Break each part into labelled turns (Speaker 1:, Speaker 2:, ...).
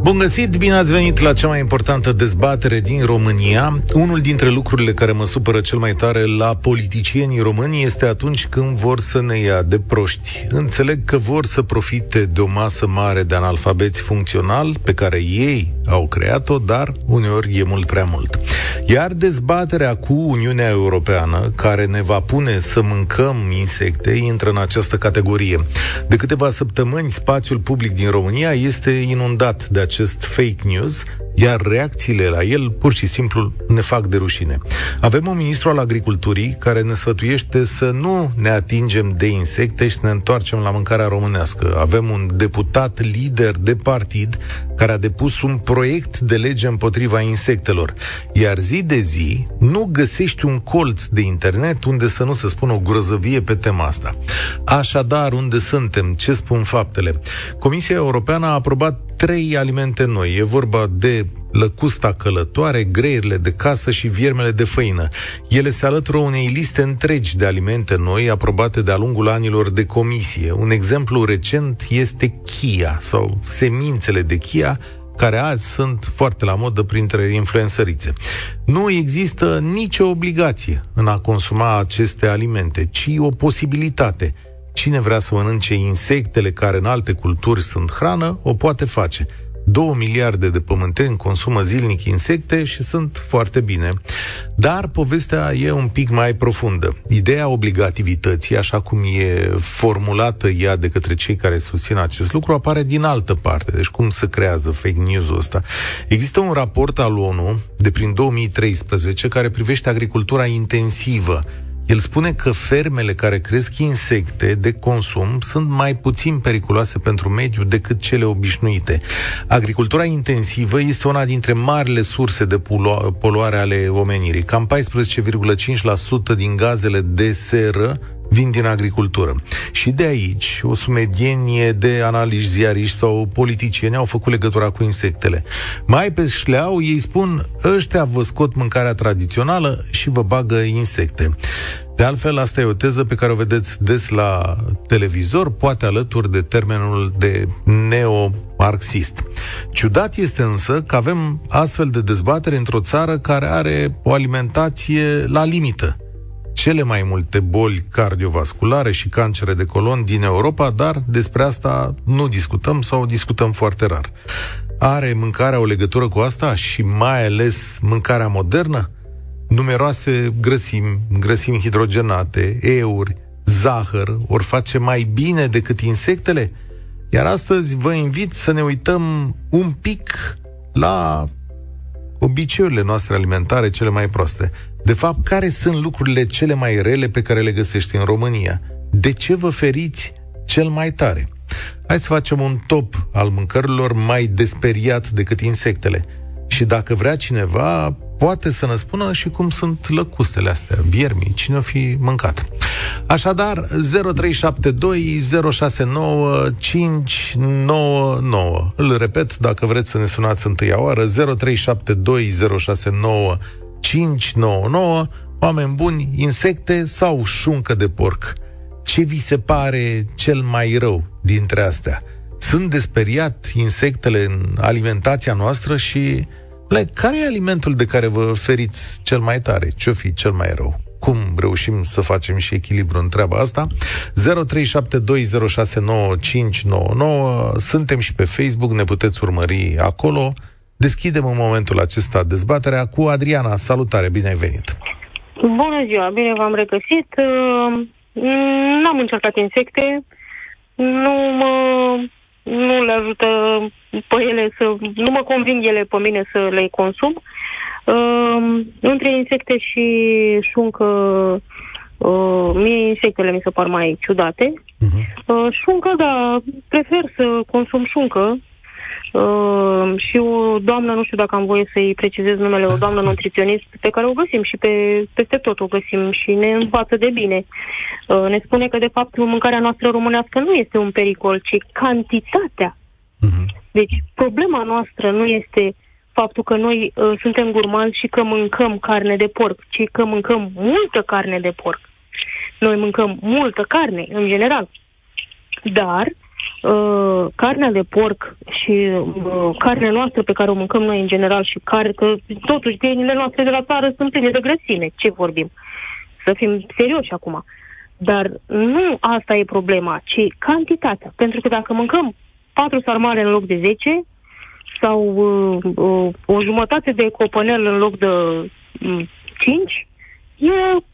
Speaker 1: Bun găsit, bine ați venit la cea mai importantă dezbatere din România. Unul dintre lucrurile care mă supără cel mai tare la politicienii români este atunci când vor să ne ia de proști. Înțeleg că vor să profite de o masă mare de analfabeți funcțional pe care ei au creat-o, dar uneori e mult prea mult. Iar dezbaterea cu Uniunea Europeană, care ne va pune să mâncăm insecte, intră în această categorie. De câteva săptămâni, spațiul public din România este inundat de acest fake news, iar reacțiile la el pur și simplu ne fac de rușine. Avem un ministru al agriculturii care ne sfătuiește să nu ne atingem de insecte și să ne întoarcem la mâncarea românească. Avem un deputat lider de partid care a depus un proiect de lege împotriva insectelor. Iar zi de zi nu găsești un colț de internet unde să nu se spună o grozăvie pe tema asta. Așadar, unde suntem? Ce spun faptele? Comisia Europeană a aprobat trei alimente noi. E vorba de lăcusta călătoare, greierile de casă și viermele de făină. Ele se alătură unei liste întregi de alimente noi aprobate de-a lungul anilor de comisie. Un exemplu recent este chia sau semințele de chia, care azi sunt foarte la modă printre influențărițe. Nu există nicio obligație în a consuma aceste alimente, ci o posibilitate – Cine vrea să mănânce insectele care în alte culturi sunt hrană, o poate face. 2 miliarde de pământeni consumă zilnic insecte și sunt foarte bine. Dar povestea e un pic mai profundă. Ideea obligativității, așa cum e formulată ea de către cei care susțin acest lucru, apare din altă parte. Deci cum se creează fake news-ul ăsta? Există un raport al ONU de prin 2013 care privește agricultura intensivă el spune că fermele care cresc insecte de consum sunt mai puțin periculoase pentru mediu decât cele obișnuite. Agricultura intensivă este una dintre marile surse de poluare ale omenirii. Cam 14,5% din gazele de seră vin din agricultură. Și de aici, o sumedienie de analiști ziariști sau politicieni au făcut legătura cu insectele. Mai pe șleau, ei spun, ăștia vă scot mâncarea tradițională și vă bagă insecte. De altfel, asta e o teză pe care o vedeți des la televizor, poate alături de termenul de neo-marxist. Ciudat este însă că avem astfel de dezbatere într-o țară care are o alimentație la limită cele mai multe boli cardiovasculare și cancere de colon din Europa, dar despre asta nu discutăm sau discutăm foarte rar. Are mâncarea o legătură cu asta și mai ales mâncarea modernă? Numeroase grăsimi, grăsimi hidrogenate, euri, zahăr, ori face mai bine decât insectele? Iar astăzi vă invit să ne uităm un pic la obiceiurile noastre alimentare cele mai proste. De fapt, care sunt lucrurile cele mai rele pe care le găsești în România? De ce vă feriți cel mai tare? Hai să facem un top al mâncărilor mai desperiat decât insectele. Și dacă vrea cineva, poate să ne spună și cum sunt lăcustele astea, viermii, cine o fi mâncat. Așadar, 0372069599. Îl repet, dacă vreți să ne sunați întâia oară, 0372069599 599, oameni buni, insecte sau șuncă de porc. Ce vi se pare cel mai rău dintre astea? Sunt desperiat insectele în alimentația noastră și le, care e alimentul de care vă feriți cel mai tare? Ce-o fi cel mai rău? Cum reușim să facem și echilibru în treaba asta? 0372069599 Suntem și pe Facebook, ne puteți urmări acolo. Deschidem în momentul acesta dezbaterea cu Adriana. Salutare, bine ai venit!
Speaker 2: Bună ziua, bine v-am regăsit. Uh, n-am încercat insecte, nu mă, nu le ajută pe ele să, nu mă conving ele pe mine să le consum. Uh, între insecte și șuncă, uh, mie insectele mi se par mai ciudate. Uh-huh. Șuncă, da, prefer să consum șuncă, Uh, și o doamnă, nu știu dacă am voie să-i precizez numele, o doamnă nutriționist pe care o găsim și pe, peste tot o găsim și ne învață de bine. Uh, ne spune că, de fapt, mâncarea noastră românească nu este un pericol, ci cantitatea. Uh-huh. Deci, problema noastră nu este faptul că noi uh, suntem gurmanzi și că mâncăm carne de porc, ci că mâncăm multă carne de porc. Noi mâncăm multă carne, în general. Dar uh, carnea de porc și uh, carnea noastră pe care o mâncăm noi în general și care, că totuși găinile noastre de la țară sunt pline de grăsime, ce vorbim? Să fim serioși acum. Dar nu asta e problema, ci cantitatea. Pentru că dacă mâncăm patru sarmale în loc de 10 sau uh, uh, o jumătate de copănel în loc de uh, 5, e,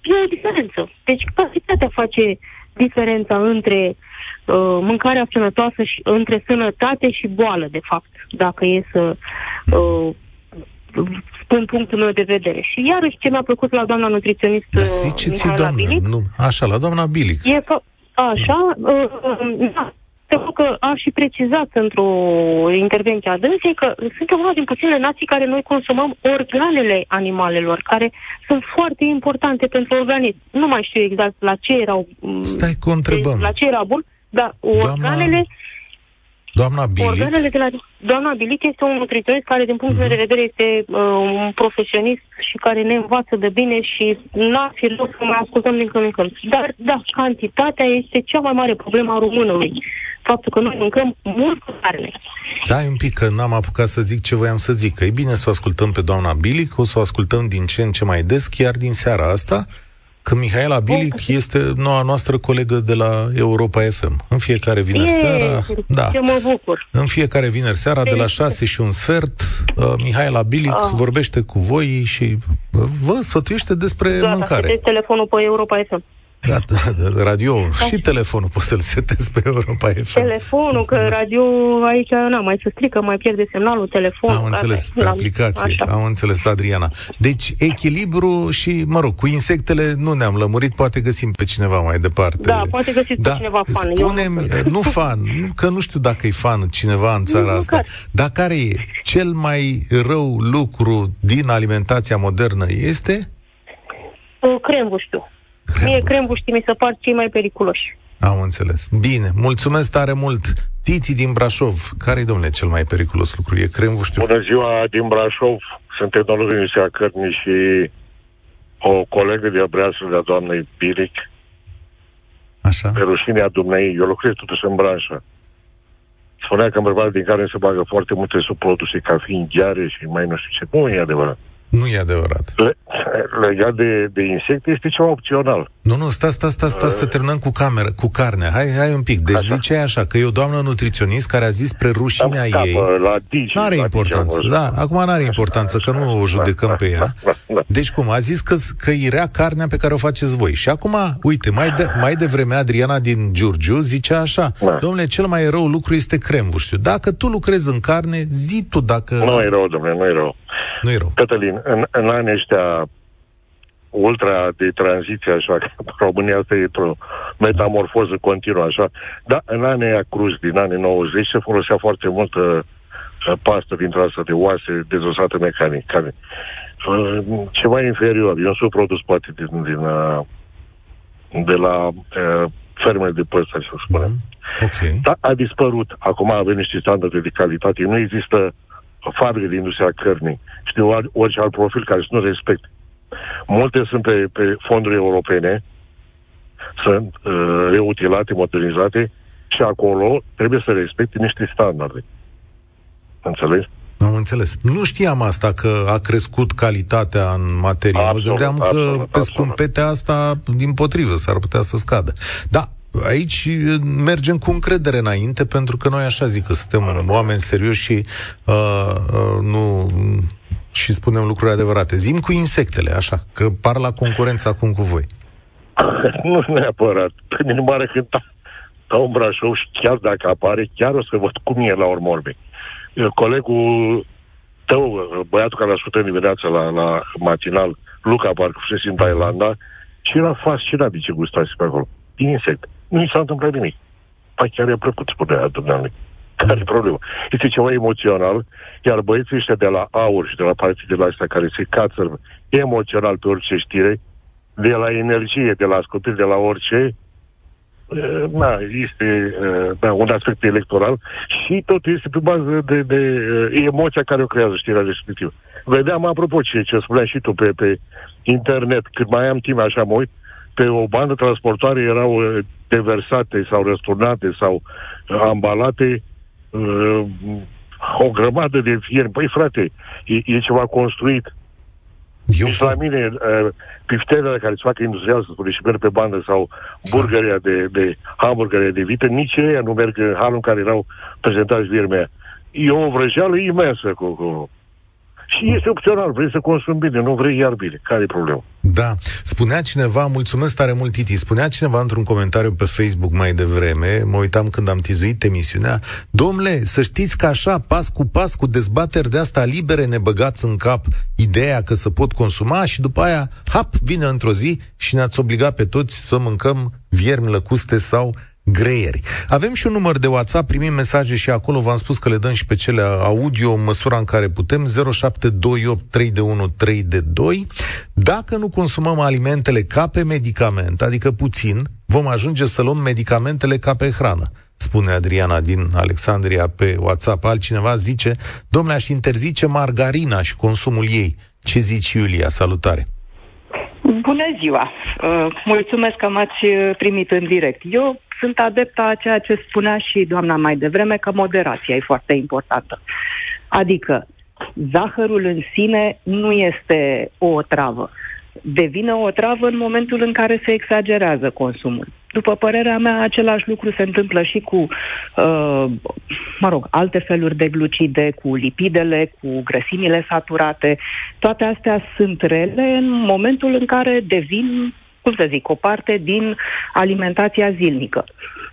Speaker 2: e o diferență. Deci cantitatea face diferența între uh, mâncarea sănătoasă și între sănătate și boală, de fapt, dacă e să uh, spun punctul meu de vedere. Și iarăși ce mi-a plăcut la doamna nutriționist
Speaker 1: Dar ziceți doamna, Bilic, nu, așa, la doamna Bilic.
Speaker 2: E că, așa, uh, da, că a și precizat într-o intervenție a dânsei că suntem una din puținele nații care noi consumăm organele animalelor, care sunt foarte importante pentru organism. Nu mai știu exact la ce erau...
Speaker 1: Stai că întrebăm.
Speaker 2: La ce era bun, dar organele...
Speaker 1: Doamna Bilic?
Speaker 2: Organele de la... Doamna Bilic este un nutriționist care, din punctul uh-huh. de vedere, este uh, un profesionist și care ne învață de bine și n-ar fi rău să mai ascultăm din când în când. Dar, da, cantitatea este cea mai mare problemă a românului faptul că noi mâncăm mult carne.
Speaker 1: Stai un pic, că n-am apucat să zic ce voiam să zic. Că e bine să o ascultăm pe doamna Bilic, o să o ascultăm din ce în ce mai des, chiar din seara asta, că Mihaela Bilic este noua noastră colegă de la Europa FM. În fiecare vineri
Speaker 2: e,
Speaker 1: seara,
Speaker 2: da. mă bucur.
Speaker 1: În fiecare vineri seara, de la 6 și un sfert, uh, Mihaela Bilic ah. vorbește cu voi și uh, vă sfătuiește despre
Speaker 2: Gata,
Speaker 1: mâncare.
Speaker 2: telefonul pe Europa FM.
Speaker 1: Gata, radio da. și telefonul poți să-l setezi pe Europa FM.
Speaker 2: Telefonul, că radio aici, na, mai se strică, mai pierde semnalul, telefonul.
Speaker 1: Am înțeles, pe aplicație, așa. am înțeles, Adriana. Deci, echilibru și, mă rog, cu insectele nu ne-am lămurit, poate găsim pe cineva mai departe.
Speaker 2: Da, poate găsiți da, pe cineva fan.
Speaker 1: Spunem, Eu nu fan, că nu știu dacă e fan cineva în țara nu, asta, care. dar care e cel mai rău lucru din alimentația modernă este?
Speaker 2: Crem, știu. Mie crembuștii mi se par cei mai periculoși.
Speaker 1: Am înțeles. Bine, mulțumesc tare mult. Titi din Brașov, care e, domnule, cel mai periculos lucru? E crembuștiu?
Speaker 3: Bună ziua din Brașov, sunt etnolog din Universitatea Cărni și o colegă de abreasă de a doamnei Biric.
Speaker 1: Așa.
Speaker 3: Pe rușinea dumnei, eu lucrez totuși în branșă. Spunea că în bărbat din care se bagă foarte multe subproduse ca fiind gheare și mai nu știu ce. Nu e adevărat.
Speaker 1: Nu e adevărat. Le,
Speaker 3: legat de, de insecte este ceva opțional.
Speaker 1: Nu, nu, sta, sta, sta, sta, uh, să terminăm cu cameră, cu carne. Hai, hai un pic. Deci așa. ziceai așa, că e o doamnă nutriționist care a zis spre rușinea
Speaker 3: Am
Speaker 1: ei.
Speaker 3: La Digi,
Speaker 1: n-are
Speaker 3: la
Speaker 1: importanță,
Speaker 3: Digi,
Speaker 1: da, acum n-are importanță, că nu o judecăm da, pe ea. Da, da, da. Deci cum, a zis că, că e rea carnea pe care o faceți voi. Și acum, uite, mai, de, mai devreme Adriana din Giurgiu zicea așa, da. domnule, cel mai rău lucru este cremvuștiu. Dacă tu lucrezi în carne, zi tu dacă...
Speaker 3: Nu e rău, domnule, nu e rău.
Speaker 1: Nu e rău.
Speaker 3: Cătălin, în, în anii ăștia ultra de tranziție, așa, că România asta e într-o metamorfoză continuă, așa. Dar în anii aia cruz, din anii 90, se folosea foarte multă uh, pastă dintre asta de oase dezosată mecanic. Care, uh, ceva inferior. Eu sunt produs poate din, din uh, de la uh, fermele de păsări, să spunem. Mm,
Speaker 1: okay.
Speaker 3: Dar a dispărut. Acum avem niște standarde de calitate. Nu există fabrică de industria cărnii și de orice alt profil care să nu respecte. Multe sunt pe, pe fonduri europene, sunt uh, reutilate, modernizate și acolo trebuie să respecte niște standarde. Înțeles?
Speaker 1: Am înțeles. Nu știam asta, că a crescut calitatea în materie. Absolut, mă gândeam absolut, că pe scumpetea asta, din potrivă, s-ar putea să scadă. Da, aici mergem cu încredere înainte, pentru că noi așa zic că suntem oameni serioși și uh, uh, nu și spunem lucruri adevărate. Zim cu insectele, așa, că par la concurență acum cu voi.
Speaker 3: nu neapărat. Pe mine mare când stau în Brașov și chiar dacă apare, chiar o să văd cum e la urmă Colegul tău, băiatul care ascultă dimineața la, la matinal, Luca, parcă fusese în Thailanda, și era fascinat de ce gustase pe acolo. Din insect. Nu i s-a întâmplat nimic. Păi chiar i-a plăcut, spunea dumneavoastră. Care e problema? Este ceva emoțional, iar băieții ăștia de la aur și de la partidele astea care se cață emoțional pe orice știre, de la energie, de la ascultări, de la orice, uh, na, este uh, da, un aspect electoral și tot este pe bază de, de uh, emoția care o creează știrea respectivă. Vedeam, apropo, ce, ce spuneai și tu pe, pe internet, cât mai am timp așa mă uit, pe o bandă transportoare erau uh, deversate sau răsturnate sau uh, ambalate uh, o grămadă de fieri. Păi frate, e, e ceva construit. Eu deci la mine, uh, piftelele care îți fac industrial, să spune, și merg pe bandă, sau burgeria de, de hamburgere de vită, nici ei nu merg în halul în care erau prezentați viermea. E o vrăjeală imensă cu, cu și este opțional, vrei să consumi bine, nu vrei iar bine. Care e problema?
Speaker 1: Da. Spunea cineva, mulțumesc tare mult, Titi, spunea cineva într-un comentariu pe Facebook mai devreme, mă uitam când am tizuit emisiunea, domnule, să știți că așa, pas cu pas, cu dezbateri de asta libere, ne băgați în cap ideea că să pot consuma și după aia, hap, vine într-o zi și ne-ați obligat pe toți să mâncăm viermi lăcuste sau greieri. Avem și un număr de WhatsApp, primim mesaje și acolo v-am spus că le dăm și pe cele audio în măsura în care putem 0728 3 de 1 3 de 2. Dacă nu consumăm alimentele ca pe medicament, adică puțin, vom ajunge să luăm medicamentele ca pe hrană spune Adriana din Alexandria pe WhatsApp. Altcineva zice, domnule, aș interzice margarina și consumul ei. Ce zici, Iulia? Salutare!
Speaker 4: Bună ziua! Uh, mulțumesc că m-ați primit în direct. Eu sunt adepta a ceea ce spunea și doamna mai devreme, că moderația e foarte importantă. Adică, zahărul în sine nu este o travă. Devine o travă în momentul în care se exagerează consumul. După părerea mea, același lucru se întâmplă și cu, uh, mă rog, alte feluri de glucide, cu lipidele, cu grăsimile saturate. Toate astea sunt rele în momentul în care devin cum să zic, o parte din alimentația zilnică.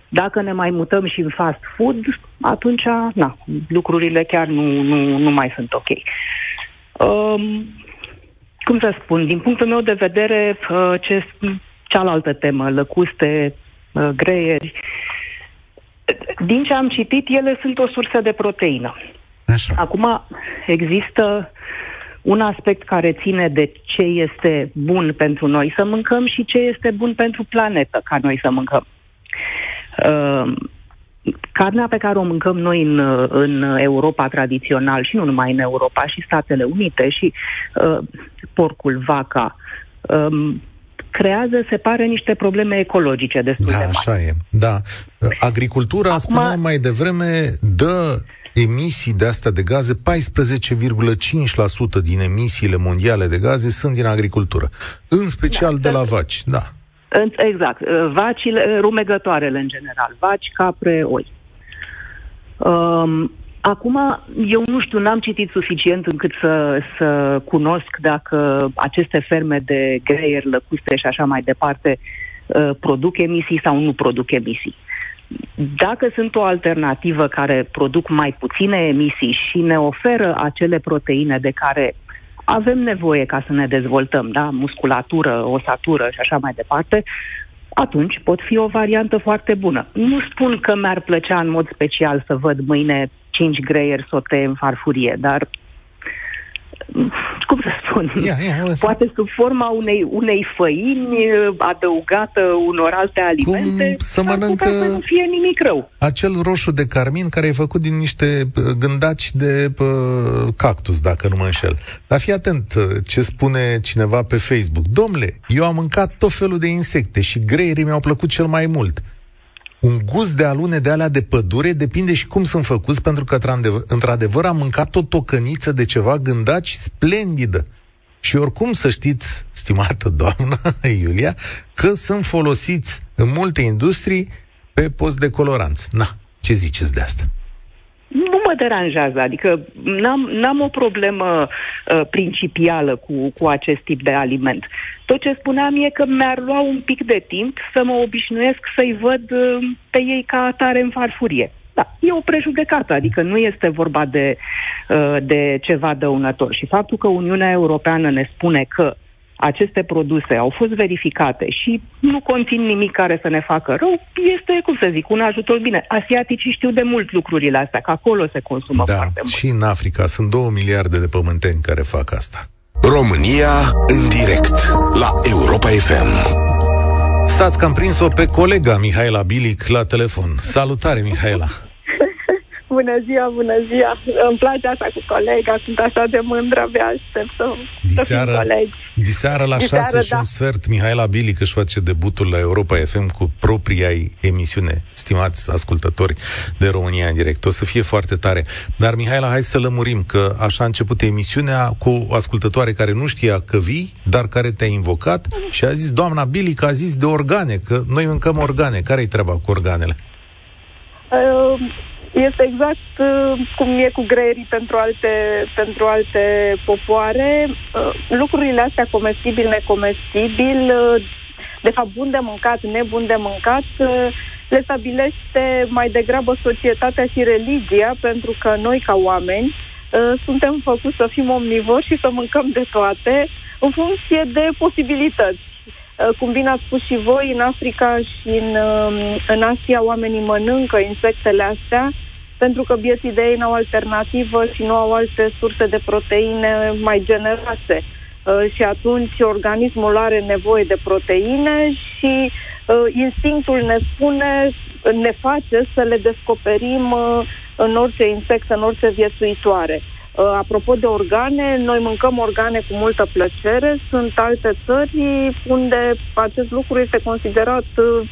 Speaker 4: Dacă ne mai mutăm și în fast food, atunci, na, lucrurile chiar nu, nu, nu mai sunt ok. Um, cum să spun, din punctul meu de vedere, uh, ce, cealaltă temă, lăcuste, uh, greieri, din ce am citit, ele sunt o sursă de proteină. Așa. Acum, există un aspect care ține de ce este bun pentru noi să mâncăm și ce este bun pentru planetă ca noi să mâncăm. Uh, carnea pe care o mâncăm noi în, în Europa tradițional și nu numai în Europa, și Statele Unite și uh, porcul, vaca, um, creează, se pare, niște probleme ecologice destul
Speaker 1: da,
Speaker 4: de mari.
Speaker 1: așa e. Da. Agricultura, Acum, spuneam mai devreme, dă emisii de astea de gaze, 14,5% din emisiile mondiale de gaze sunt din agricultură, în special da, de la vaci, da.
Speaker 4: Exact, vacile, rumegătoarele în general, vaci, capre, oi. Um, Acum, eu nu știu, n-am citit suficient încât să, să cunosc dacă aceste ferme de greieri, lăcuste și așa mai departe uh, produc emisii sau nu produc emisii. Dacă sunt o alternativă care produc mai puține emisii și ne oferă acele proteine de care avem nevoie ca să ne dezvoltăm, da, musculatură, osatură și așa mai departe, atunci pot fi o variantă foarte bună. Nu spun că mi-ar plăcea în mod special să văd mâine cinci greieri sote în farfurie, dar cum să spun, ia, ia, poate sub forma unei, unei făini uh, adăugată unor alte alimente, cum
Speaker 1: să mănâncă
Speaker 4: să nu fie nimic rău.
Speaker 1: Acel roșu de carmin care e făcut din niște uh, gândaci de uh, cactus, dacă nu mă înșel. Dar fii atent uh, ce spune cineva pe Facebook. Domnule, eu am mâncat tot felul de insecte și greierii mi-au plăcut cel mai mult un gust de alune de alea de pădure depinde și cum sunt făcuți, pentru că, într-adevăr, am mâncat o tocăniță de ceva gândaci splendidă. Și oricum să știți, stimată doamnă Iulia, că sunt folosiți în multe industrii pe post de coloranți. Na, ce ziceți de asta?
Speaker 4: Nu mă deranjează, adică n-am, n-am o problemă uh, principială cu, cu acest tip de aliment. Tot ce spuneam e că mi-ar lua un pic de timp să mă obișnuiesc să-i văd uh, pe ei ca atare în farfurie. Da, e o prejudecată, adică nu este vorba de, uh, de ceva dăunător. Și faptul că Uniunea Europeană ne spune că aceste produse au fost verificate și nu conțin nimic care să ne facă rău, este, cum să zic, un ajutor bine. Asiaticii știu de mult lucrurile astea, că acolo se consumă
Speaker 1: da,
Speaker 4: foarte mult.
Speaker 1: și în Africa sunt două miliarde de pământeni care fac asta.
Speaker 5: România în direct la Europa FM.
Speaker 1: Stați că am prins-o pe colega Mihaela Bilic la telefon. Salutare, Mihaela!
Speaker 6: Bună ziua, bună ziua! Îmi place asta cu colega, sunt așa de mândră, abia aștept să, diseară, să fim colegi.
Speaker 1: Diseară la diseară, 6 și da. un sfert, Mihaela Bilic își face debutul la Europa FM cu propria emisiune, stimați ascultători de România în direct. O să fie foarte tare. Dar, Mihaela, hai să lămurim că așa a început emisiunea cu o ascultătoare care nu știa că vii, dar care te-a invocat și a zis, doamna Bilic a zis de organe, că noi mâncăm organe. Care-i treaba cu organele?
Speaker 6: Uh, este exact uh, cum e cu greierii pentru alte, pentru alte popoare. Uh, lucrurile astea, comestibil, necomestibil, uh, de fapt bun de mâncat, nebun de mâncat, uh, le stabilește mai degrabă societatea și religia, pentru că noi, ca oameni, uh, suntem făcuți să fim omnivori și să mâncăm de toate în funcție de posibilități. Uh, cum bine ați spus și voi, în Africa și în, um, în Asia oamenii mănâncă insectele astea pentru că bieții de ei n-au alternativă și nu au alte surse de proteine mai generoase. Uh, și atunci organismul are nevoie de proteine și uh, instinctul ne spune, ne face să le descoperim în orice insect, în orice viețuitoare. Uh, apropo de organe, noi mâncăm organe cu multă plăcere. Sunt alte țări unde acest lucru este considerat uh,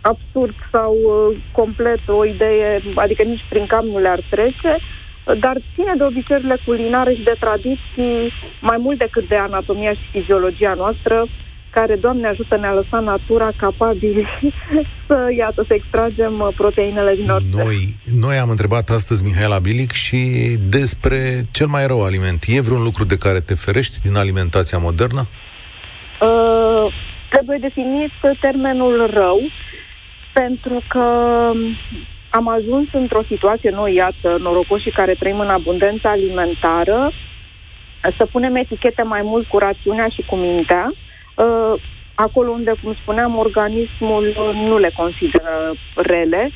Speaker 6: absurd sau uh, complet o idee, adică nici prin cap nu le-ar trece, dar ține de obiceiurile culinare și de tradiții mai mult decât de anatomia și fiziologia noastră care, Doamne ajută, ne-a lăsat natura capabili să, iată, să extragem uh, proteinele din orice.
Speaker 1: Noi, noi am întrebat astăzi Mihaela Bilic și despre cel mai rău aliment. E vreun lucru de care te ferești din alimentația modernă?
Speaker 6: Uh, trebuie definit termenul rău, pentru că am ajuns într-o situație noi, iată, norocoșii care trăim în abundență alimentară, să punem etichete mai mult cu rațiunea și cu mintea, Uh, acolo unde, cum spuneam, organismul nu le consideră rele.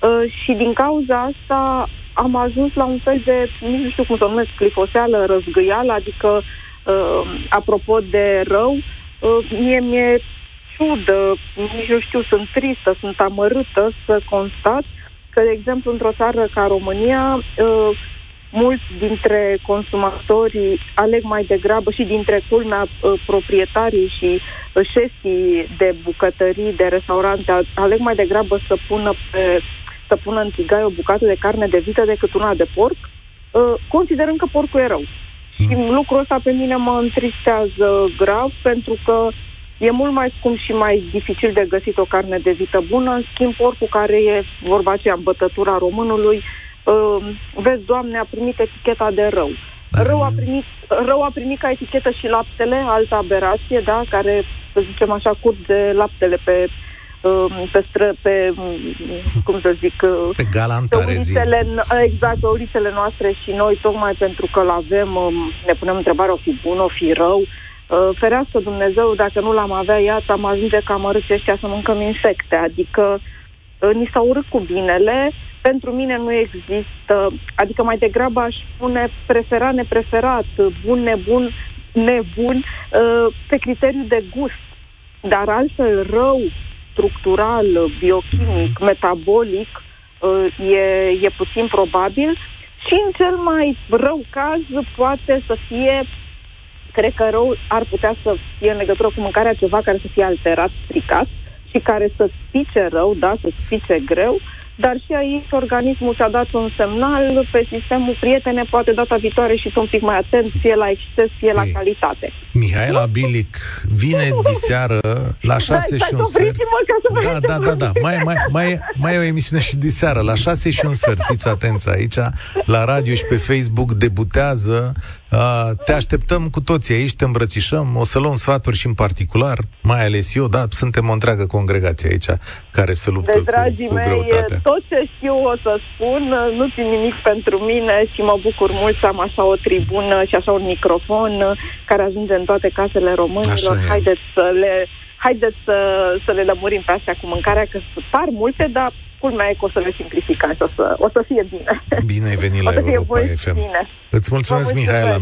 Speaker 6: Uh, și din cauza asta am ajuns la un fel de, nici nu știu cum să numesc, clifoseală, răzgâială, adică, uh, apropo de rău, mie mi-e ciudă, nici nu știu, sunt tristă, sunt amărâtă să constat că, de exemplu, într-o țară ca România, mulți dintre consumatorii aleg mai degrabă și dintre culmea uh, proprietarii și uh, șefii de bucătării, de restaurante, aleg mai degrabă să pună, pe, să pună în tigai o bucată de carne de vită decât una de porc, uh, considerând că porcul e rău. Și mm. lucrul ăsta pe mine mă întristează grav pentru că e mult mai scump și mai dificil de găsit o carne de vită bună, în schimb porcul care e vorba aceea în bătătura românului, uh, vezi, Doamne, a primit eticheta de rău. Rău a, primit, rău a primit ca etichetă și laptele, altă aberație, da, care, să zicem așa, curge laptele pe pe, stră, pe cum să zic,
Speaker 1: pe, pe
Speaker 6: ulițele, exact, pe ulițele noastre și noi, tocmai pentru că l avem, ne punem întrebarea, o fi bun, o fi rău, ferească Dumnezeu, dacă nu l-am avea, iată, am ajunge ca mărâți ăștia să mâncăm insecte, adică ni s-au urât cu binele, pentru mine nu există, adică mai degrabă aș spune preferat, nepreferat, bun, nebun, nebun, uh, pe criteriu de gust. Dar altfel rău, structural, biochimic, metabolic, uh, e, e puțin probabil. Și în cel mai rău caz poate să fie cred că rău ar putea să fie în legătură cu mâncarea ceva care să fie alterat, stricat și care să spice rău, da, să spice greu, uh, dar și aici organismul ți-a dat un semnal pe sistemul prietene, poate data viitoare și un pic mai atent, fie la exces, fie la calitate.
Speaker 1: Mihaela Bilic vine diseară la 6 da, și un sfert. Da, da, da, da. Mai, mai, mai, mai e o emisiune și diseară. La 6 și un sfert, fiți atenți aici, la radio și pe Facebook debutează Uh, te așteptăm cu toții aici, te îmbrățișăm, o să luăm sfaturi și în particular, mai ales eu, da, suntem o întreagă congregație aici care se luptă
Speaker 6: de, dragii cu, cu mei, greutatea. Tot ce știu o să spun, nu țin nimic pentru mine și mă bucur mult să am așa o tribună și așa un microfon care ajunge în toate casele românilor. Haideți să le haideți să, să le lămurim pe astea cu mâncarea, că par multe, dar culmea e că o să le simplificăm și o să, o să fie bine.
Speaker 1: Bine ai venit la Europa FM. Bine. Îți mulțumesc, Mihai la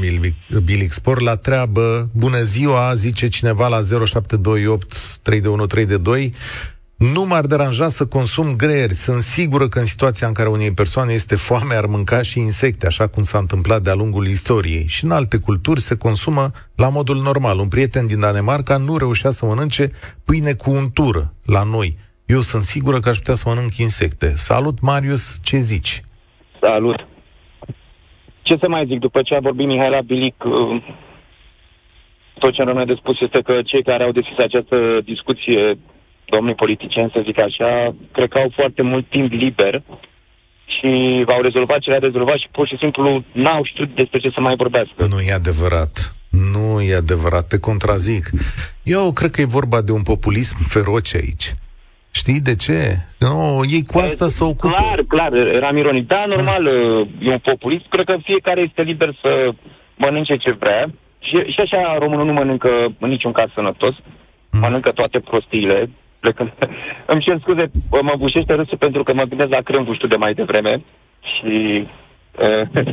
Speaker 1: Bilic Sport. La treabă, bună ziua, zice cineva la 0728 32132. Nu m-ar deranja să consum greieri. Sunt sigură că în situația în care unei persoane este foame, ar mânca și insecte, așa cum s-a întâmplat de-a lungul istoriei. Și în alte culturi se consumă la modul normal. Un prieten din Danemarca nu reușea să mănânce pâine cu untură la noi. Eu sunt sigură că aș putea să mănânc insecte. Salut, Marius, ce zici?
Speaker 7: Salut. Ce să mai zic, după ce a vorbit Mihaela Bilic, uh, tot ce rămâne de spus este că cei care au deschis această discuție domnii politicieni, să zic așa, cred că au foarte mult timp liber și au rezolvat ce le-a rezolvat și pur și simplu n-au știut despre ce să mai vorbească.
Speaker 1: Nu e adevărat. Nu e adevărat, te contrazic. Eu cred că e vorba de un populism feroce aici. Știi de ce? Nu, ei cu asta să ocupă.
Speaker 7: Clar, clar, eram ironic. Da, normal, ah. e un populist. Cred că fiecare este liber să mănânce ce vrea. Și, și așa românul nu mănâncă în niciun caz sănătos. Mm. Mănâncă toate prostiile plecând. Îmi cer scuze, mă bușește râsul pentru că mă gândesc la crâmbuștul de mai devreme și uh,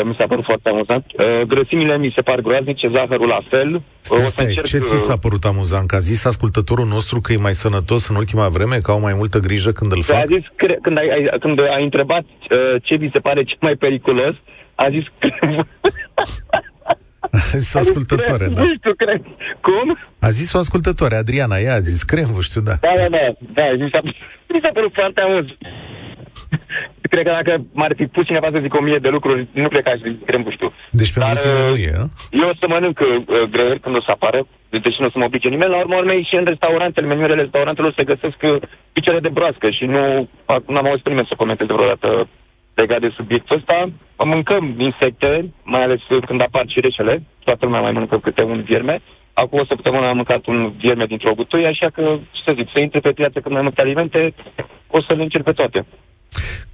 Speaker 7: mi s-a părut foarte amuzant. Uh, grăsimile mi se par groaznice, zahărul la fel.
Speaker 1: Stai, stai, încerc... ce ți s-a părut amuzant? Că a zis ascultătorul nostru că e mai sănătos în ultima vreme, că au mai multă grijă când îl fac?
Speaker 7: A zis, cre- când, ai, ai, când ai întrebat uh, ce vi se pare cel mai periculos, a zis
Speaker 1: A zis o ascultătoare, da.
Speaker 7: Nu știu, cred. Cum?
Speaker 1: A zis o ascultătoare, Adriana, ea a zis crem, știu, da.
Speaker 7: Da, da, da, da, mi s-a, mi s-a părut foarte amuz. cred că dacă m-ar fi pus cineva să zic o mie de lucruri, nu cred că aș zic crem, știu.
Speaker 1: Deci pentru Dar, tine nu e, a?
Speaker 7: Eu o să mănânc uh, grăieri când o să apară, deci nu o să mă oblige nimeni. La urmă urmei și în restaurantele, menurile restaurantelor se găsesc uh, picioare de broască și nu, nu am auzit pe nimeni să comenteze vreodată legat de subiectul ăsta. Mâncăm insecte, mai ales când apar cireșele. Toată lumea mai mănâncă câte un vierme. Acum o săptămână am mâncat un vierme dintr-o butuie, așa că, ce să zic, să intre pe piață cât mai multe alimente, o să le încerc pe toate.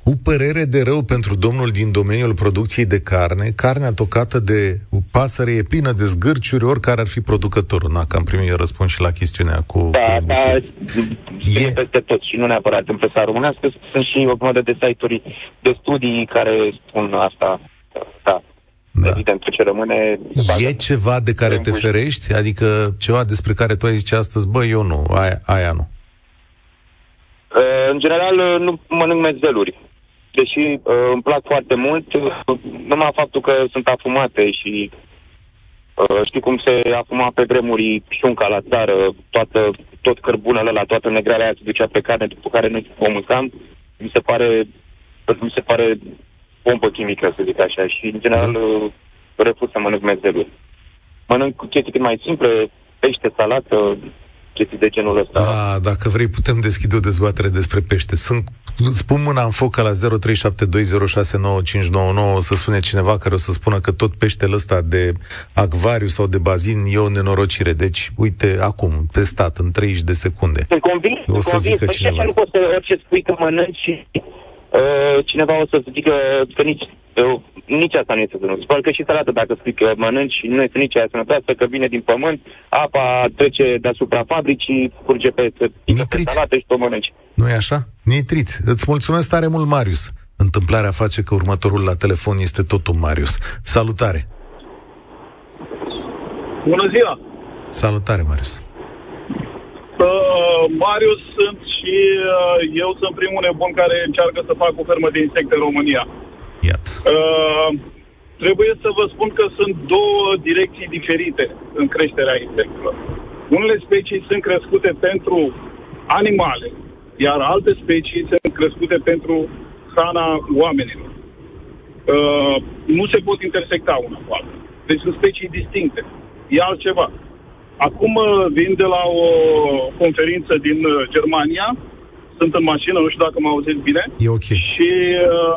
Speaker 1: Cu părere de rău pentru domnul din domeniul producției de carne, carnea tocată de pasăre e plină de zgârciuri, oricare ar fi producătorul. Na, că am primit răspuns și la chestiunea cu...
Speaker 7: Da, cu da, e peste tot și nu neapărat în presa românească, sunt și o grămadă de site-uri de studii care spun asta. Da. Da. Evident, ce rămâne...
Speaker 1: E ceva de care te ferești? Adică ceva despre care tu ai zice astăzi, bă, eu nu, aia, aia nu.
Speaker 7: Uh, în general, uh, nu mănânc mezeluri. Deși uh, îmi plac foarte mult, numai faptul că sunt afumate și știi cum se afuma pe vremuri șunca la țară, toată, tot cărbunele la toată negreala aia se ducea pe carne, după care noi o mâncam, mi se pare, mi se pare pompă chimică, să zic așa, și în general da. refuz să mănânc mezeluri. Mănânc chestii cât mai simple, pește, salată, chestii de genul ăsta.
Speaker 1: A, dacă vrei, putem deschide o dezbatere despre pește. Sunt, spun mâna în foc la 0372069599 să sune cineva care o să spună că tot peștele ăsta de acvariu sau de bazin e o nenorocire. Deci, uite, acum, testat, în 30 de secunde.
Speaker 7: Sunt convins, o să convins. Zică păi cineva. nu poți să orice spui că mănânci și uh, cineva o să zică că nici eu, nici asta nu este sănătos. Probabil că și salată, dacă spui că mănânci, nu este nici aia sănătoasă, că vine din pământ, apa trece deasupra fabricii, curge pe, pe salată și o mănânci.
Speaker 1: nu e așa? Nitriți. Îți mulțumesc tare mult, Marius. Întâmplarea face că următorul la telefon este tot un Marius. Salutare!
Speaker 8: Bună ziua!
Speaker 1: Salutare, Marius!
Speaker 8: Uh, Marius sunt și uh, eu sunt primul nebun care încearcă să fac o fermă de insecte în România.
Speaker 1: Iată. Uh,
Speaker 8: trebuie să vă spun că sunt două direcții diferite în creșterea insectelor. Unele specii sunt crescute pentru animale, iar alte specii sunt crescute pentru hrana oamenilor. Uh, nu se pot intersecta una cu alta. Deci sunt specii distincte. E altceva. Acum uh, vin de la o conferință din uh, Germania, sunt în mașină, nu știu dacă mă auziți bine.
Speaker 1: E ok.
Speaker 8: Și uh,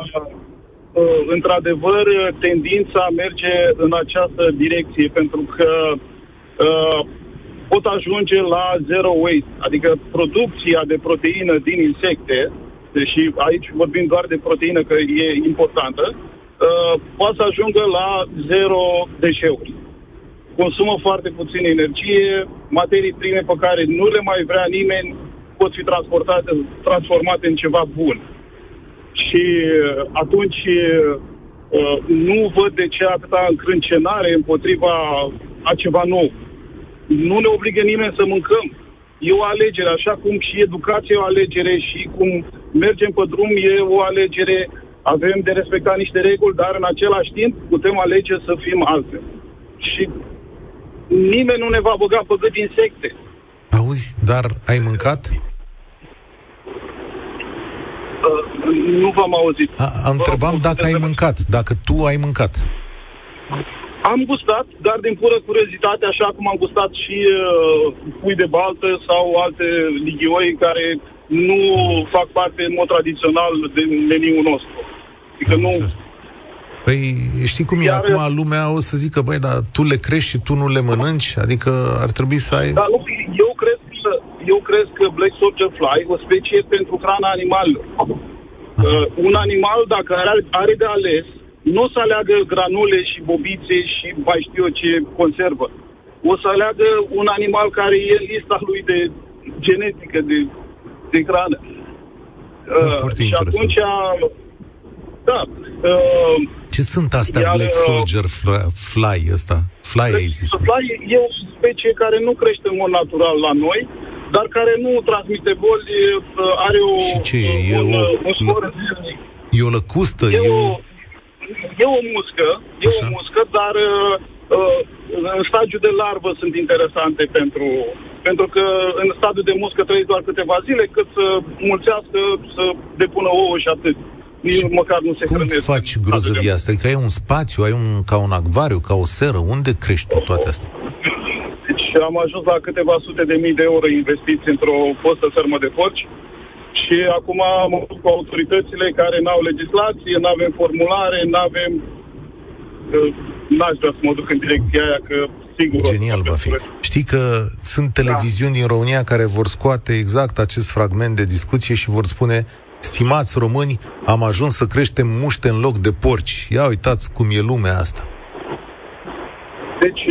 Speaker 8: uh, într-adevăr, tendința merge în această direcție, pentru că uh, pot ajunge la zero waste, adică producția de proteină din insecte, deși aici vorbim doar de proteină, că e importantă, uh, poate să ajungă la zero deșeuri. Consumă foarte puțin energie, materii prime pe care nu le mai vrea nimeni pot fi transportate, transformate în ceva bun. Și uh, atunci uh, nu văd de ce atâta încrâncenare împotriva a ceva nou. Nu ne obligă nimeni să mâncăm. E o alegere, așa cum și educația e o alegere și cum mergem pe drum e o alegere, avem de respectat niște reguli, dar în același timp putem alege să fim altfel. Și nimeni nu ne va băga pe gât insecte.
Speaker 1: Auzi, dar ai mâncat?
Speaker 8: Uh, nu v-am auzit.
Speaker 1: A, întrebam dacă ai mâncat, dacă tu ai mâncat.
Speaker 8: Am gustat, dar din pură curiozitate, așa cum am gustat și uh, pui de baltă sau alte lighioi care nu fac parte în mod tradițional din meniul nostru. Adică nu...
Speaker 1: Păi știi cum Iar... e acum lumea o să zică, băi, dar tu le crești și tu nu le mănânci? Adică ar trebui să ai...
Speaker 8: Da, nu, eu cred că, eu cred că Black Soldier Fly, o specie pentru hrana animalelor. Uh, un animal, dacă are, are de ales, nu o să aleagă granule și bobițe și mai știu eu ce conservă. O să aleagă un animal care e în lista lui de genetică, de, de hrană.
Speaker 1: Da, uh, foarte și interesant. atunci,
Speaker 8: da. Uh,
Speaker 1: ce sunt astea iar, Black uh, Soldier Fly ăsta? Fly ai zis.
Speaker 8: Fly e o specie care nu crește în mod natural la noi, dar care nu transmite boli, uh, are o,
Speaker 1: și ce e? Un, e o, un scor E o lăcustă? E, e o
Speaker 8: e o muscă, e Așa. o muscă, dar uh, uh, în stadiul de larvă sunt interesante pentru, pentru că în stadiul de muscă trăiesc doar câteva zile, cât să mulțească, să depună ouă și atât. Nici și măcar nu se
Speaker 1: cum
Speaker 8: hrănesc.
Speaker 1: faci grozăvia asta? Adică ai un spațiu, ai un, ca un acvariu, ca o seră. Unde crești tu toate astea?
Speaker 8: Deci am ajuns la câteva sute de mii de euro investiți într-o fostă fermă de porci și acum am avut cu autoritățile care n-au legislație, nu avem formulare, nu avem... N-aș vrea să mă duc în direcția aia, că sigur...
Speaker 1: Genial va fi. Știi că sunt televiziuni da. din România care vor scoate exact acest fragment de discuție și vor spune Stimați români, am ajuns să creștem muște în loc de porci. Ia uitați cum e lumea asta.
Speaker 8: Deci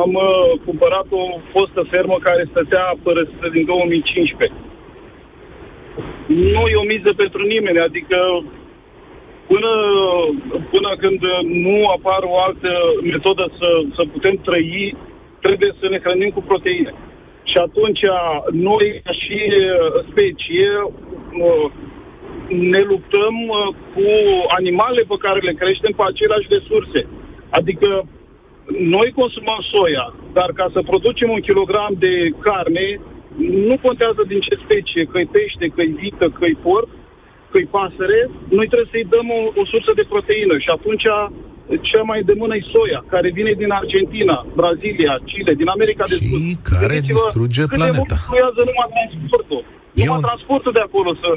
Speaker 8: am uh, cumpărat o fostă fermă care stătea părăsită din 2015 nu e o miză pentru nimeni, adică până, până când nu apar o altă metodă să, să putem trăi, trebuie să ne hrănim cu proteine. Și atunci noi, ca și specie, ne luptăm cu animale pe care le creștem pe aceleași resurse. Adică noi consumăm soia, dar ca să producem un kilogram de carne, nu contează din ce specie, că-i pește, că-i vită, că-i porc, că-i pasăre, noi trebuie să-i dăm o, o sursă de proteină și atunci cea mai de mână e soia, care vine din Argentina, Brazilia, Chile, din America de Sud.
Speaker 1: Și care distruge planeta.
Speaker 8: Câte numai transportul. Numai Eu... transportul de acolo să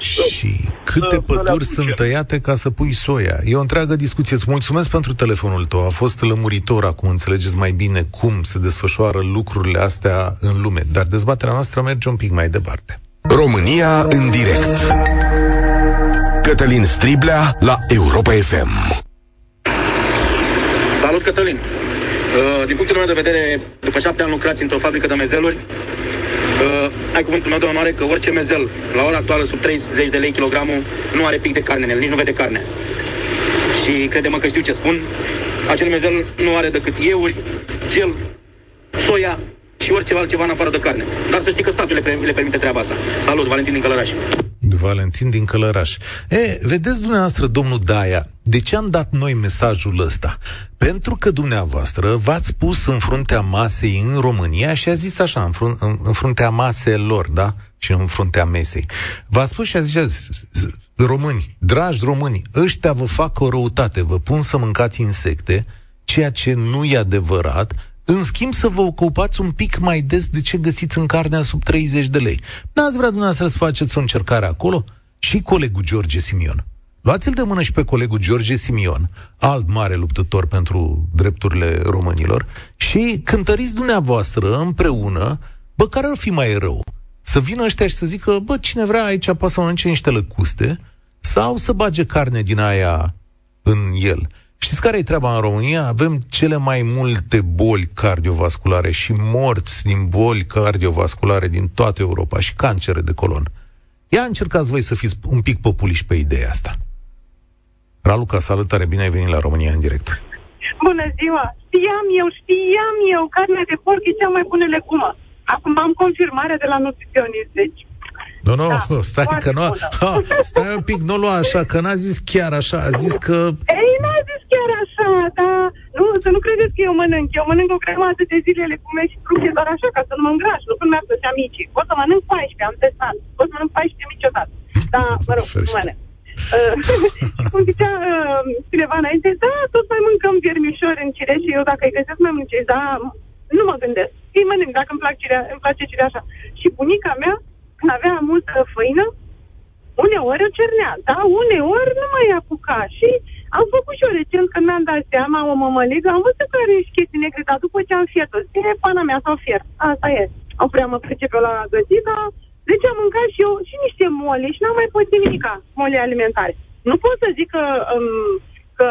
Speaker 1: și câte să, păduri să sunt tăiate ca să pui soia? E o întreagă discuție. Îți mulțumesc pentru telefonul tău. A fost lămuritor acum, înțelegeți mai bine cum se desfășoară lucrurile astea în lume. Dar dezbaterea noastră merge un pic mai departe.
Speaker 5: România în direct. Cătălin Striblea la Europa FM.
Speaker 9: Salut, Cătălin! Uh, din punctul meu de vedere, după șapte ani lucrați într-o fabrică de mezeluri, Uh, ai cuvântul meu de onoare că orice mezel, la ora actuală, sub 30 de lei kilogramul, nu are pic de carne în el, nici nu vede carne. Și crede-mă că știu ce spun, acel mezel nu are decât ieuri, gel, soia și orice altceva în afară de carne. Dar să știi că statul le, le permite treaba asta. Salut, Valentin din Călăraș.
Speaker 1: Valentin din Călăraș. E, vedeți dumneavoastră, domnul Daia, de ce am dat noi mesajul ăsta? Pentru că dumneavoastră v-ați pus în fruntea masei în România și a zis așa, în, frun- în, în fruntea maselor, da? Și în fruntea mesei. V-ați spus și a zis, români, dragi români, ăștia vă fac o răutate, vă pun să mâncați insecte, ceea ce nu e adevărat, în schimb, să vă ocupați un pic mai des de ce găsiți în carnea sub 30 de lei. N-ați vrea dumneavoastră să faceți o încercare acolo? Și colegul George Simion. Luați-l de mână și pe colegul George Simion, alt mare luptător pentru drepturile românilor, și cântăriți dumneavoastră împreună, bă, care ar fi mai rău? Să vină ăștia și să zică, bă, cine vrea aici poate să mănânce niște lăcuste, sau să bage carne din aia în el. Știți care e treaba în România? Avem cele mai multe boli cardiovasculare și morți din boli cardiovasculare din toată Europa și cancere de colon. Ia încercați voi să fiți un pic populiști pe ideea asta. Raluca, salutare, bine ai venit la România în direct.
Speaker 10: Bună ziua! Știam eu, știam eu, carnea de porc e cea mai bună legumă. Acum am confirmarea de la nutriționist, deci
Speaker 1: nu, nu, da, stai că nu... Ha, stai un pic, nu lua așa, că n-a zis chiar așa, a zis că...
Speaker 10: Ei, n-a zis chiar așa, dar nu, să nu credeți că eu mănânc. Eu mănânc o grămadă de zile legume și fructe, doar așa, ca să nu mă îngraș, nu când mi-ar plăcea mici. Pot să mănânc 14, am testat. Pot să mănânc 14 niciodată. Dar, mă rog, nu mănânc. Uh, cum zicea uh, cineva înainte, da, tot mai mâncăm viermișori în cireș și eu dacă îi găsesc mai muncesc, da, nu mă gândesc. Îi mănânc dacă îmi, plac cirea, îmi place cireașa. Și bunica mea când avea multă făină, uneori o cernea, da? Uneori nu mai apuca. Și am făcut și eu recent, când mi-am dat seama, o mămăligă, am văzut că are și chestii negre, dar după ce am fiert-o, e pana mea sau fiert. Asta e. Nu prea mă pricep la găsit, dar deci am mâncat și eu și niște moli și n-am mai pățit nimica, moli alimentare. Nu pot să zic că, um, că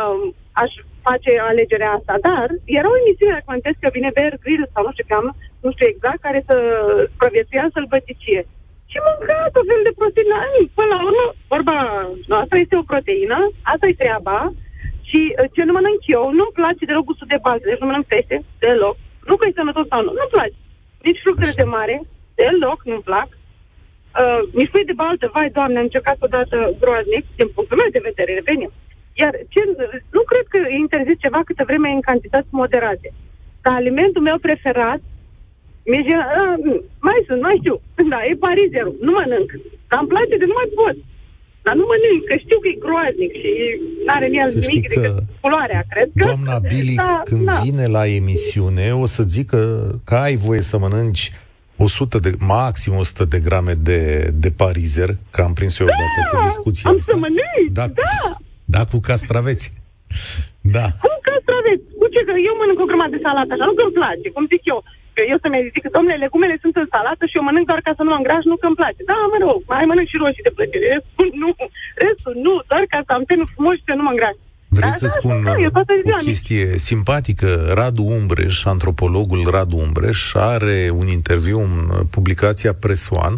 Speaker 10: aș face alegerea asta, dar era o emisiune, dacă mă că vine Bear Grill sau nu știu ce am, nu știu exact, care să supraviețuia sălbăticie și mânca tot fel de proteină. Până la urmă, vorba noastră este o proteină, asta e treaba. Și uh, ce nu mănânc eu, nu-mi place deloc gustul de bază, deci nu mănânc pește, deloc. Nu că e sănătos sau nu, nu-mi place. Nici fructele de mare, deloc nu-mi plac. Uh, nici pui de baltă, vai, doamne, am încercat odată groaznic, din punctul meu de vedere, revenim. Iar ce, nu cred că e interzis ceva câtă vreme e în cantități moderate. Dar alimentul meu preferat mi-e uh, mai sunt, mai știu. Da, e parizerul. Nu mănânc. Dar îmi place de nu mai pot. Dar nu mănânc, că știu că e groaznic și nu are în el nimic decât culoarea, cred că.
Speaker 1: Doamna Bilic, da, când da. vine la emisiune, o să zică că ai voie să mănânci 100 de, maxim 100 de grame de, de parizer, că am prins eu da, odată cu discuția
Speaker 10: am
Speaker 1: asta.
Speaker 10: să mănânc, da. Da,
Speaker 1: da cu castraveți. Da.
Speaker 10: Cu castraveți. Cu ce? Că eu mănânc o grămadă de salată așa, nu că îmi place, cum zic eu că eu să-mi zic că, domnule, legumele sunt în salată și eu mănânc doar ca să nu mă îngraș, nu că-mi place. Da, mă rog, mai mănânc și roșii de plăcere. Restul nu, restul nu, doar ca să am tenul frumos și să nu mă îngraș.
Speaker 1: Vrei da, să da, spun da, o chestie simpatică? Radu Umbreș, antropologul Radu Umbreș, are un interviu în publicația Press One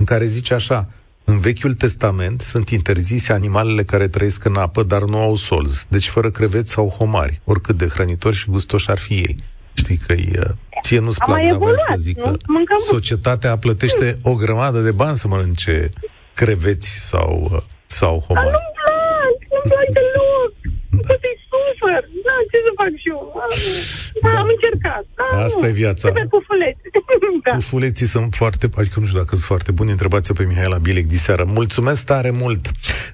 Speaker 1: în care zice așa, în Vechiul Testament sunt interzise animalele care trăiesc în apă, dar nu au solzi, deci fără creveți sau homari, oricât de hrănitori și gustoși ar fi ei. Știi că e Ție nu-ți plac, dar vreau să zic că societatea plătește hmm. o grămadă de bani să mănânce creveți sau, sau homari.
Speaker 10: Dar nu-mi plac, nu-mi plac deloc. Da. Să-i sufăr. Da, ce să fac și eu? Da, da. am încercat. Da,
Speaker 1: Asta nu. e viața.
Speaker 10: Trebuie pufuleți.
Speaker 1: da. Pufuleții sunt foarte, adică nu știu dacă sunt foarte buni, întrebați-o pe Mihaela Bilec diseară. Mulțumesc tare mult!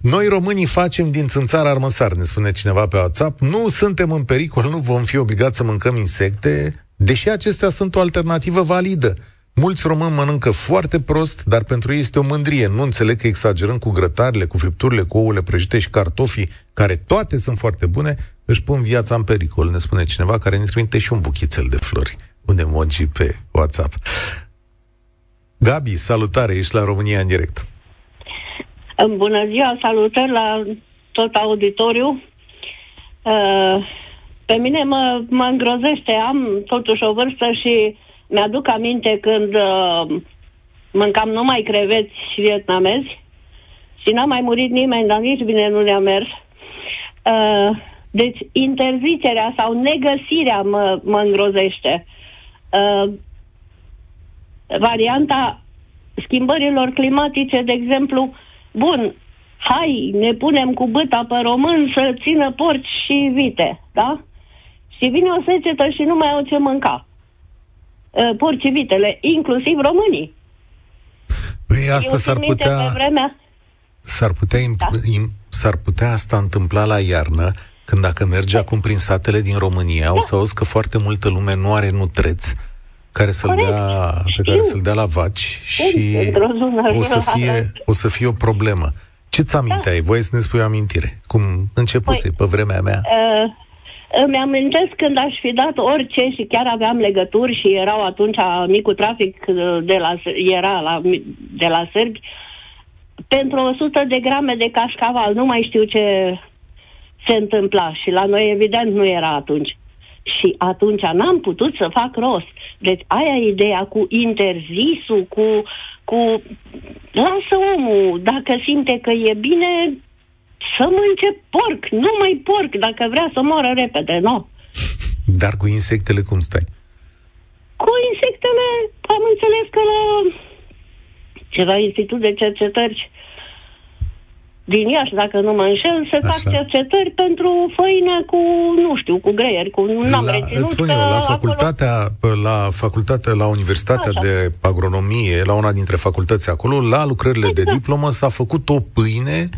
Speaker 1: Noi românii facem din țânțar armăsar, ne spune cineva pe WhatsApp. Nu suntem în pericol, nu vom fi obligați să mâncăm insecte, Deși acestea sunt o alternativă validă. Mulți români mănâncă foarte prost, dar pentru ei este o mândrie. Nu înțeleg că exagerăm cu grătarele, cu fripturile, cu ouăle prăjite și cartofii, care toate sunt foarte bune, își pun viața în pericol, ne spune cineva care ne trimite și un buchițel de flori, un emoji pe WhatsApp. Gabi, salutare, ești la România în direct.
Speaker 11: Bună ziua, salutări la tot auditoriu. Uh, pe mine mă, mă îngrozește, am totuși o vârstă și mi-aduc aminte când uh, mâncam numai creveți și vietnamezi și n-a mai murit nimeni, dar nici bine nu ne-a mers. Uh, deci interzicerea sau negăsirea mă, mă îngrozește. Uh, varianta schimbărilor climatice, de exemplu, bun, hai, ne punem cu băta pe român să țină porci și vite, da? Și vine o secetă și nu mai au ce mânca. Uh, porcii vitele, inclusiv românii.
Speaker 1: Păi asta s-ar putea...
Speaker 11: Pe vremea...
Speaker 1: S-ar putea, da. im, s-ar putea asta întâmpla la iarnă, când dacă mergi da. acum prin satele din România, da. o să auzi că foarte multă lume nu are nutreți care să-l dea, pe care să-l dea la vaci și o să, fie, o să fie o problemă. Ce-ți aminte da. ai? Voie să ne spui o amintire? Cum începuse păi, pe vremea mea? Uh,
Speaker 11: îmi amintesc când aș fi dat orice și chiar aveam legături și erau atunci micul trafic uh, de la, era la, de la sârbi, pentru 100 de grame de cașcaval, nu mai știu ce, se întâmpla și la noi evident nu era atunci. Și atunci n-am putut să fac rost. Deci aia ideea cu interzisul, cu, cu... Lasă omul, dacă simte că e bine, să mănânce porc, nu mai porc, dacă vrea să moară repede, nu.
Speaker 1: Dar cu insectele cum stai?
Speaker 11: Cu insectele am înțeles că la ceva institut de cercetări din Iași, dacă nu mă înșel, se Așa. fac cercetări pentru făină cu, nu știu, cu greier, cu... N-am la, reținut
Speaker 1: spun eu, la facultatea, acolo... la facultatea, la Universitatea Așa. de Agronomie, la una dintre facultăți acolo, la lucrările exact. de diplomă s-a făcut o pâine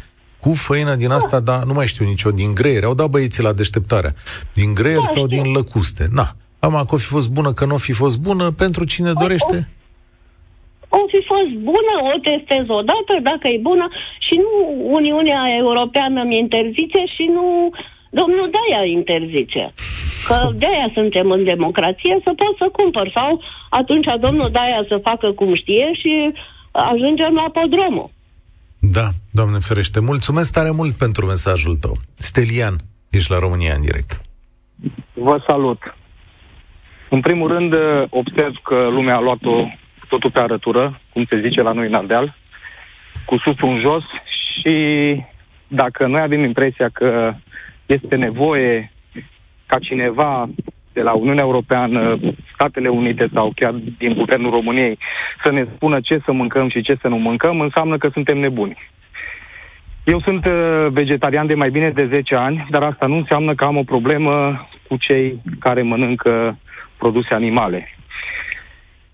Speaker 1: cu făină din asta, da. dar nu mai știu nicio, din greier. Au dat băieții la deșteptare. Din greier da, sau știu. din lăcuste. Na. Am că o fi fost bună, că nu o fi fost bună, pentru cine o, dorește.
Speaker 11: O, o fi fost bună, o testez odată, dacă e bună, și nu Uniunea Europeană mi interzice și nu domnul Daia interzice. Că de-aia suntem în democrație, să pot să cumpăr. Sau atunci domnul Daia să facă cum știe și ajungem la podromul.
Speaker 1: Da, doamne ferește. Mulțumesc tare mult pentru mesajul tău. Stelian, ești la România în direct.
Speaker 12: Vă salut. În primul rând, observ că lumea a luat-o totul pe arătură, cum se zice la noi în Ardeal, cu sus în jos și dacă noi avem impresia că este nevoie ca cineva de la Uniunea Europeană, Statele Unite sau chiar din Guvernul României să ne spună ce să mâncăm și ce să nu mâncăm, înseamnă că suntem nebuni. Eu sunt uh, vegetarian de mai bine de 10 ani, dar asta nu înseamnă că am o problemă cu cei care mănâncă produse animale.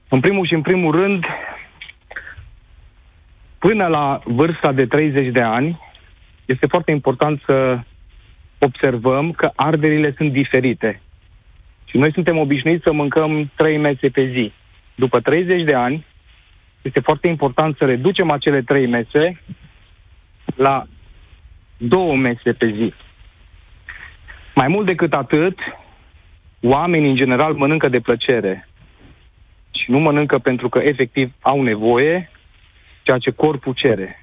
Speaker 12: În primul și în primul rând, până la vârsta de 30 de ani, este foarte important să observăm că arderile sunt diferite. Și noi suntem obișnuiți să mâncăm 3 mese pe zi. După 30 de ani, este foarte important să reducem acele 3 mese la 2 mese pe zi. Mai mult decât atât, oamenii în general mănâncă de plăcere și nu mănâncă pentru că efectiv au nevoie, ceea ce corpul cere.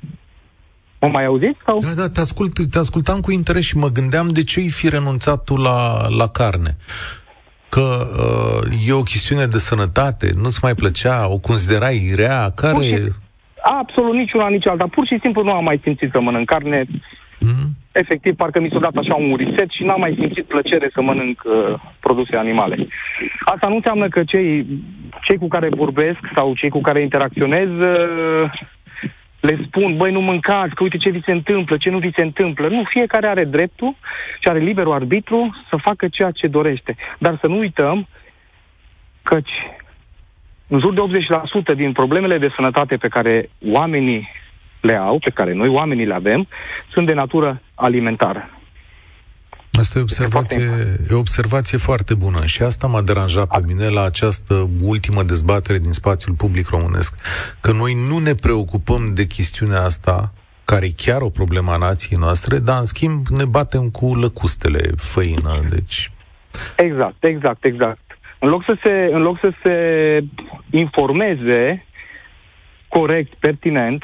Speaker 12: Mă mai auziți? Sau?
Speaker 1: Da, da, te, ascult, te ascultam cu interes și mă gândeam de ce îi fi renunțat tu la, la carne. Că uh, e o chestiune de sănătate, nu-ți mai plăcea, o considerai rea, care... Și,
Speaker 12: absolut niciuna, nici alta. Pur și simplu nu am mai simțit să mănânc carne. Mm-hmm efectiv, parcă mi s-a dat așa un reset și n-am mai simțit plăcere să mănânc uh, produse animale. Asta nu înseamnă că cei, cei cu care vorbesc sau cei cu care interacționez uh, le spun, băi, nu mâncați, că uite ce vi se întâmplă, ce nu vi se întâmplă. Nu, fiecare are dreptul și are liberul arbitru să facă ceea ce dorește. Dar să nu uităm căci în jur de 80% din problemele de sănătate pe care oamenii le au, pe care noi oamenii le avem, sunt de natură alimentară.
Speaker 1: Asta e observație, e o observație foarte bună și asta m-a deranjat pe mine la această ultimă dezbatere din spațiul public românesc, că noi nu ne preocupăm de chestiunea asta, care e chiar o problemă a nației noastre, dar în schimb ne batem cu lăcustele, făină, deci...
Speaker 12: Exact, exact, exact. În loc să se, în loc să se informeze corect, pertinent,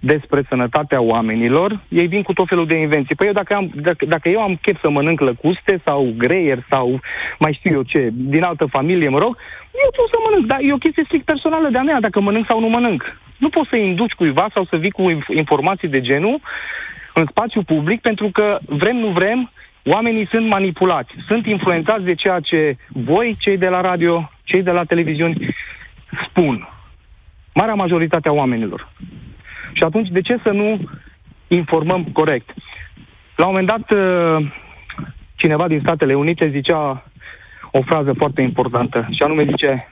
Speaker 12: despre sănătatea oamenilor, ei vin cu tot felul de invenții. Păi eu dacă, am, dacă, dacă eu am chef să mănânc lăcuste sau greier sau mai știu eu ce, din altă familie, mă rog, eu pot să mănânc, dar e o chestie strict personală de-a mea, dacă mănânc sau nu mănânc. Nu poți să induci cuiva sau să vii cu informații de genul în spațiu public, pentru că vrem, nu vrem, oamenii sunt manipulați, sunt influențați de ceea ce voi, cei de la radio, cei de la televiziuni, spun. Marea majoritate a oamenilor. Și atunci, de ce să nu informăm corect? La un moment dat, uh, cineva din Statele Unite zicea o frază foarte importantă, și anume zice,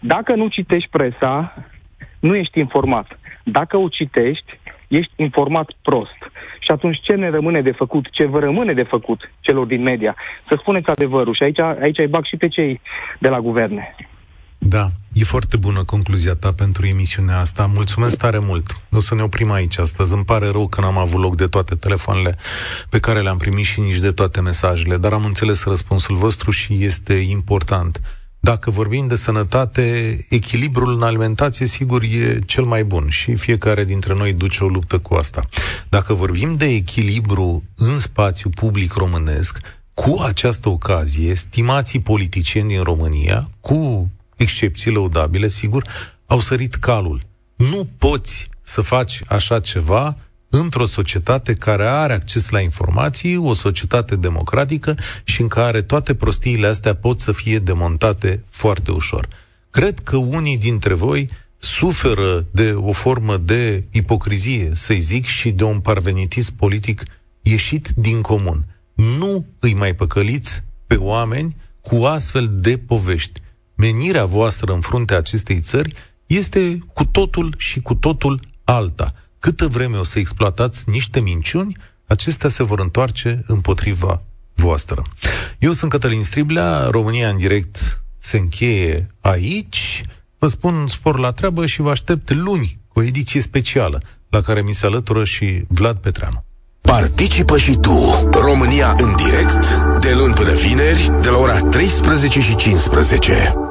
Speaker 12: dacă nu citești presa, nu ești informat. Dacă o citești, ești informat prost. Și atunci ce ne rămâne de făcut, ce vă rămâne de făcut celor din media? Să spuneți adevărul și aici, aici îi bag și pe cei de la guverne.
Speaker 1: Da, e foarte bună concluzia ta pentru emisiunea asta. Mulțumesc tare mult. O să ne oprim aici astăzi. Îmi pare rău că n-am avut loc de toate telefoanele pe care le-am primit și nici de toate mesajele, dar am înțeles răspunsul vostru și este important. Dacă vorbim de sănătate, echilibrul în alimentație, sigur, e cel mai bun și fiecare dintre noi duce o luptă cu asta. Dacă vorbim de echilibru în spațiu public românesc, cu această ocazie, stimații politicieni din România, cu excepții lăudabile, sigur, au sărit calul. Nu poți să faci așa ceva într-o societate care are acces la informații, o societate democratică și în care toate prostiile astea pot să fie demontate foarte ușor. Cred că unii dintre voi suferă de o formă de ipocrizie, să-i zic, și de un parvenitism politic ieșit din comun. Nu îi mai păcăliți pe oameni cu astfel de povești. Menirea voastră în fruntea acestei țări este cu totul și cu totul alta. Câtă vreme o să exploatați niște minciuni, acestea se vor întoarce împotriva voastră. Eu sunt Cătălin Striblea, România în direct se încheie aici. Vă spun spor la treabă și vă aștept luni cu o ediție specială la care mi se alătură și Vlad Petreanu.
Speaker 5: Participă și tu, România în direct, de luni până vineri, de la ora 13 și 15.